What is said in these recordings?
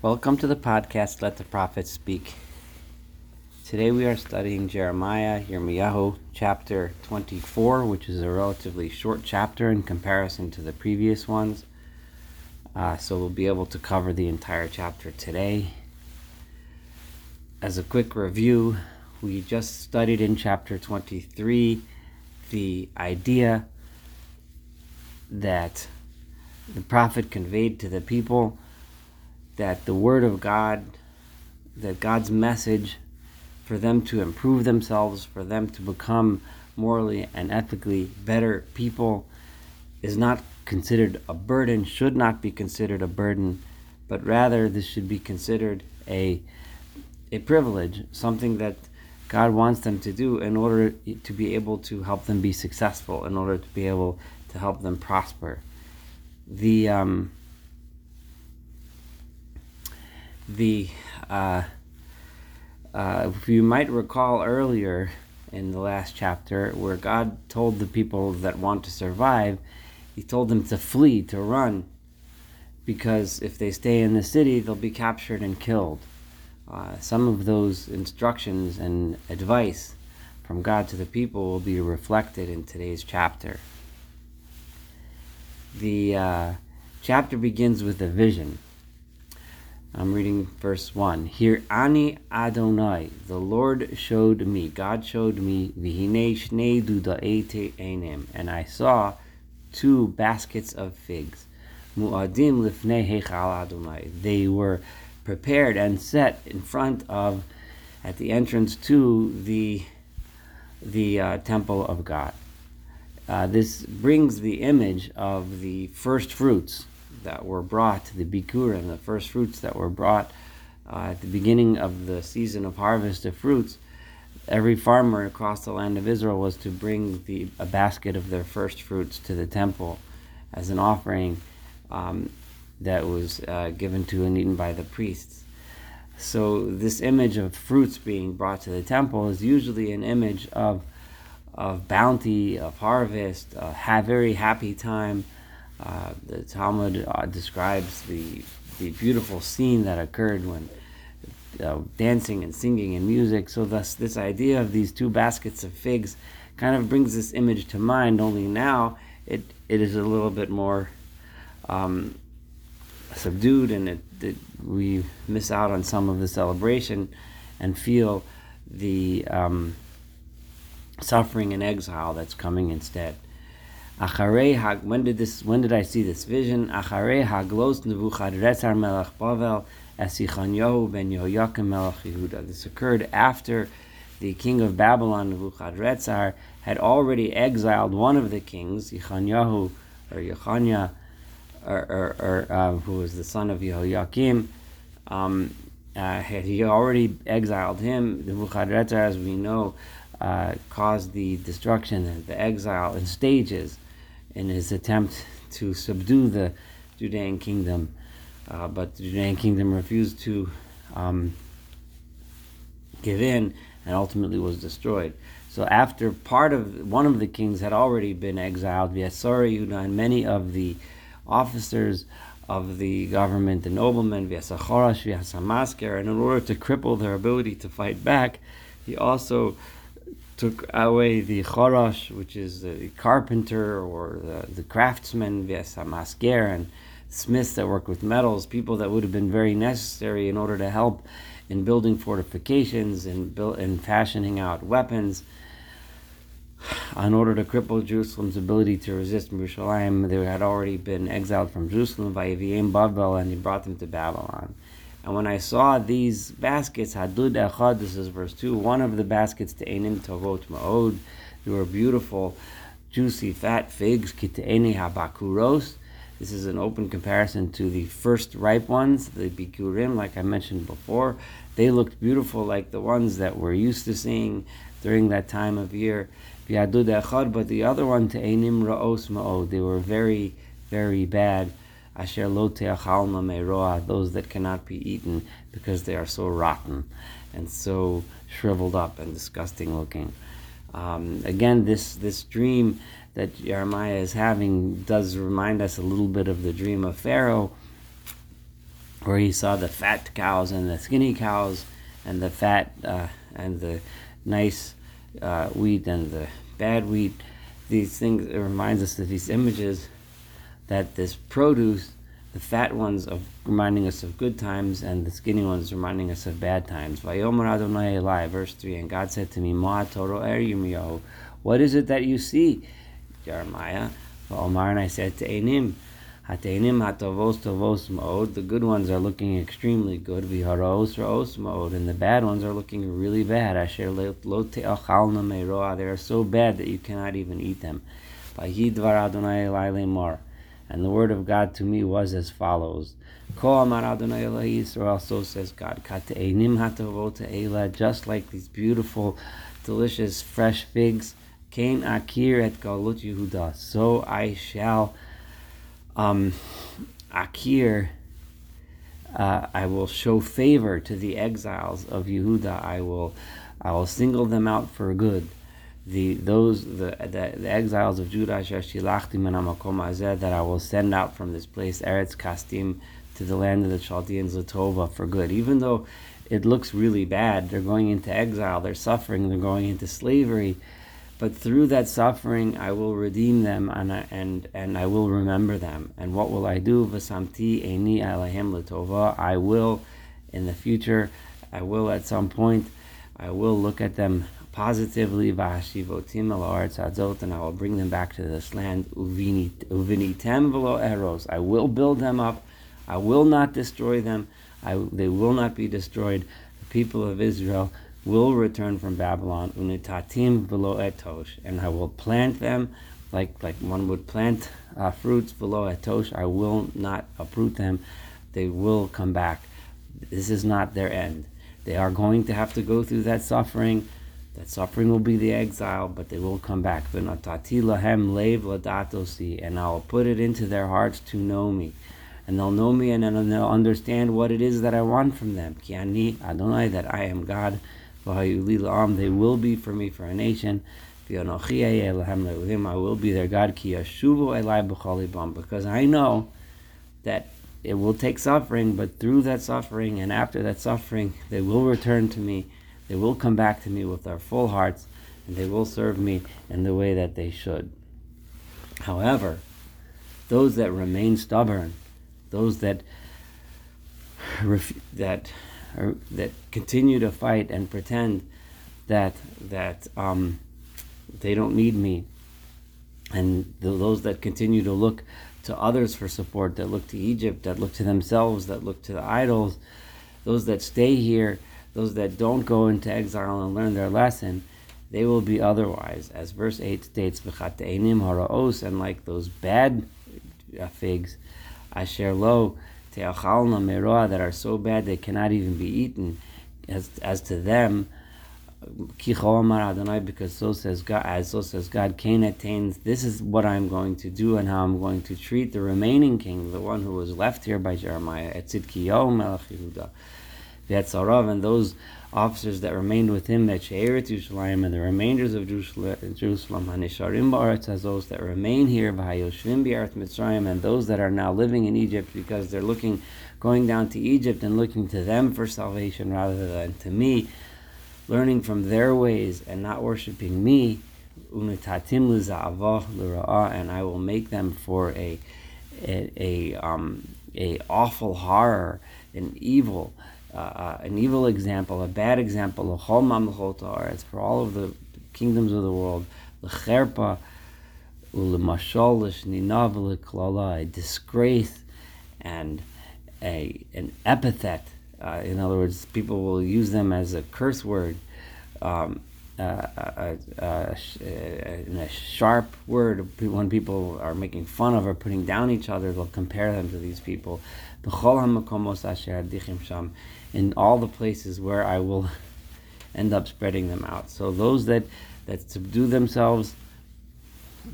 Welcome to the podcast, Let the Prophets Speak. Today we are studying Jeremiah, Yirmiyahu, chapter 24, which is a relatively short chapter in comparison to the previous ones. Uh, so we'll be able to cover the entire chapter today. As a quick review, we just studied in chapter 23 the idea that the prophet conveyed to the people that the Word of God, that God's message for them to improve themselves, for them to become morally and ethically better people, is not considered a burden, should not be considered a burden, but rather this should be considered a a privilege, something that God wants them to do in order to be able to help them be successful, in order to be able to help them prosper. The um, the uh, uh, if you might recall earlier in the last chapter where God told the people that want to survive, He told them to flee, to run, because if they stay in the city, they'll be captured and killed. Uh, some of those instructions and advice from God to the people will be reflected in today's chapter. The uh, chapter begins with a vision I'm reading verse 1. Here Ani Adonai, the Lord showed me, God showed me, and I saw two baskets of figs. Mu'adim Lifnei Heichal Adonai. They were prepared and set in front of, at the entrance to the, the uh, temple of God. Uh, this brings the image of the first fruits that were brought, the bikurim, the first fruits that were brought uh, at the beginning of the season of harvest of fruits, every farmer across the land of Israel was to bring the, a basket of their first fruits to the temple as an offering um, that was uh, given to and eaten by the priests. So, this image of fruits being brought to the temple is usually an image of, of bounty, of harvest, a very happy time uh, the Talmud uh, describes the the beautiful scene that occurred when uh, dancing and singing and music. So thus, this idea of these two baskets of figs kind of brings this image to mind. Only now it it is a little bit more um, subdued, and it, it, we miss out on some of the celebration and feel the um, suffering and exile that's coming instead. Acharei hag, when did this? When did I see this vision? Acharei haglos Nebuchadrezzar melech Bavel Esichanyahu ben Yehoyakim melech Yehuda. This occurred after the king of Babylon, Nebuchadrezzar, had already exiled one of the kings, Yechanyahu or Yechanya, or, or, or uh, who was the son of Yehoyakim. Um, uh, had he already exiled him, Nebuchadrezzar, as we know, uh, caused the destruction, and the exile in stages in his attempt to subdue the Judean kingdom. Uh, but the Judean kingdom refused to um, give in and ultimately was destroyed. So after part of one of the kings had already been exiled, Vyasari Yudah and many of the officers of the government, the noblemen, Vyasachorash, Vyasamasker, and in order to cripple their ability to fight back, he also took away the chorosh, which is the carpenter or the, the craftsman, masker, and smiths that work with metals, people that would have been very necessary in order to help in building fortifications and and fashioning out weapons. In order to cripple Jerusalem's ability to resist Jerusalem, they had already been exiled from Jerusalem by Evim Babel, and he brought them to Babylon. And when I saw these baskets, Hadud Echad, this is verse 2, one of the baskets, Te'enim Tovot Ma'od, they were beautiful, juicy, fat figs, Kite'eni Habakuros. This is an open comparison to the first ripe ones, the Bikurim, like I mentioned before. They looked beautiful like the ones that we're used to seeing during that time of year. But the other one, Te'enim Ra'os Ma'od, they were very, very bad asher those that cannot be eaten because they are so rotten and so shriveled up and disgusting looking. Um, again, this this dream that Jeremiah is having does remind us a little bit of the dream of Pharaoh, where he saw the fat cows and the skinny cows and the fat uh, and the nice uh, wheat and the bad wheat. These things it reminds us of these images that this produce, the fat ones of reminding us of good times, and the skinny ones reminding us of bad times. Verse three, and God said to me, Ma Toro Er What is it that you see, Jeremiah? Omar and I said to Enim, Hateinim hatovos tovos mode. The good ones are looking extremely good. Viharos raos mode, and the bad ones are looking really bad. Asher lo te'achalna meroa. They are so bad that you cannot even eat them. Vayidvar Adonai Elai And the word of God to me was as follows. Ko amar Adonai Elai Yisrael, so says God. Just like these beautiful, delicious, fresh figs. Kain akir et galut Yehuda. So I shall um, Akir, uh, I will show favor to the exiles of Yehuda. I will, I will single them out for good. The those the the, the exiles of Judah that I will send out from this place Eretz Kasdim to the land of the Chaldeans Latova for good. Even though it looks really bad, they're going into exile, they're suffering, they're going into slavery but through that suffering I will redeem them and I, and and I will remember them. And what will I do? V'samti eni alahem letova. I will, in the future, I will at some point, I will look at them positively. V'hashivotim el and I will bring them back to this land. Uvinitem v'lo eros. I will build them up. I will not destroy them. I, they will not be destroyed. The people of Israel will return from Babylon, unitatim velo etosh, and I will plant them like like one would plant uh, fruits below etosh. I will not uproot them; they will come back. This is not their end. They are going to have to go through that suffering. That suffering will be the exile, but they will come back. V'natati lahem lev ladatosi, and I will put it into their hearts to know me and they'll know me and then they'll understand what it is that I want from them. Ki ani Adonai, that I am God, they will be for me for a nation. I will be their God. Because I know that it will take suffering, but through that suffering and after that suffering, they will return to me. They will come back to me with their full hearts, and they will serve me in the way that they should. However, those that remain stubborn, those that that that continue to fight and pretend that that um, they don't need me, and the, those that continue to look to others for support, that look to Egypt, that look to themselves, that look to the idols, those that stay here, those that don't go into exile and learn their lesson, they will be otherwise. As verse 8 states, and like those bad uh, figs, asher lo, te'achalna meroa that are so bad they cannot even be eaten. As as to them, because so says God, as so says God, Cain attains. This is what I'm going to do and how I'm going to treat the remaining king, the one who was left here by Jeremiah, Etzidkiyahu Melech Yetzarav, and those officers that remained with him, that She'eret Yerushalayim, and the remainders of Jerusalem, Hanisharim Ba'aretz those that remain here, V'hayoshvim B'aretz Mitzrayim, and those that are now living in Egypt because they're looking, going down to Egypt and looking to them for salvation rather than to me, learning from their ways and not worshiping me, Unitatim and I will make them for a, a, a, um, a awful horror, an evil, uh, uh, an evil example, a bad example, for all of the kingdoms of the world, a disgrace, and a an epithet. Uh, in other words, people will use them as a curse word. Um, uh, uh, a sharp word when people are making fun of or putting down each other, they'll compare them to these people in all the places where I will end up spreading them out. So those that, that subdue themselves,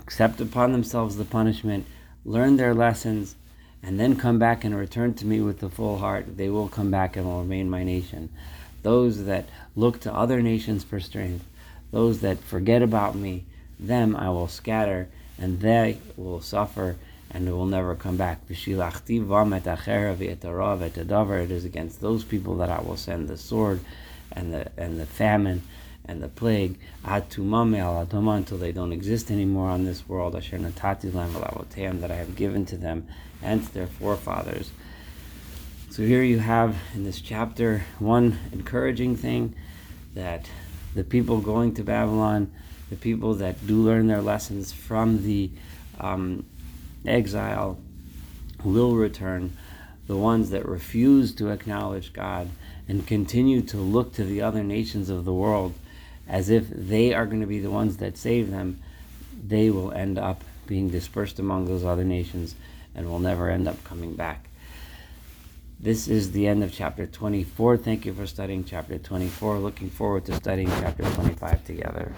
accept upon themselves the punishment, learn their lessons, and then come back and return to me with the full heart, they will come back and will remain my nation. Those that look to other nations for strength, those that forget about me, them I will scatter, and they will suffer and it will never come back. It is against those people that I will send the sword and the and the famine and the plague until they don't exist anymore on this world that I have given to them and to their forefathers. So here you have in this chapter one encouraging thing that the people going to Babylon, the people that do learn their lessons from the um, exile, will return. The ones that refuse to acknowledge God and continue to look to the other nations of the world as if they are going to be the ones that save them, they will end up being dispersed among those other nations and will never end up coming back. This is the end of chapter 24. Thank you for studying chapter 24. Looking forward to studying chapter 25 together.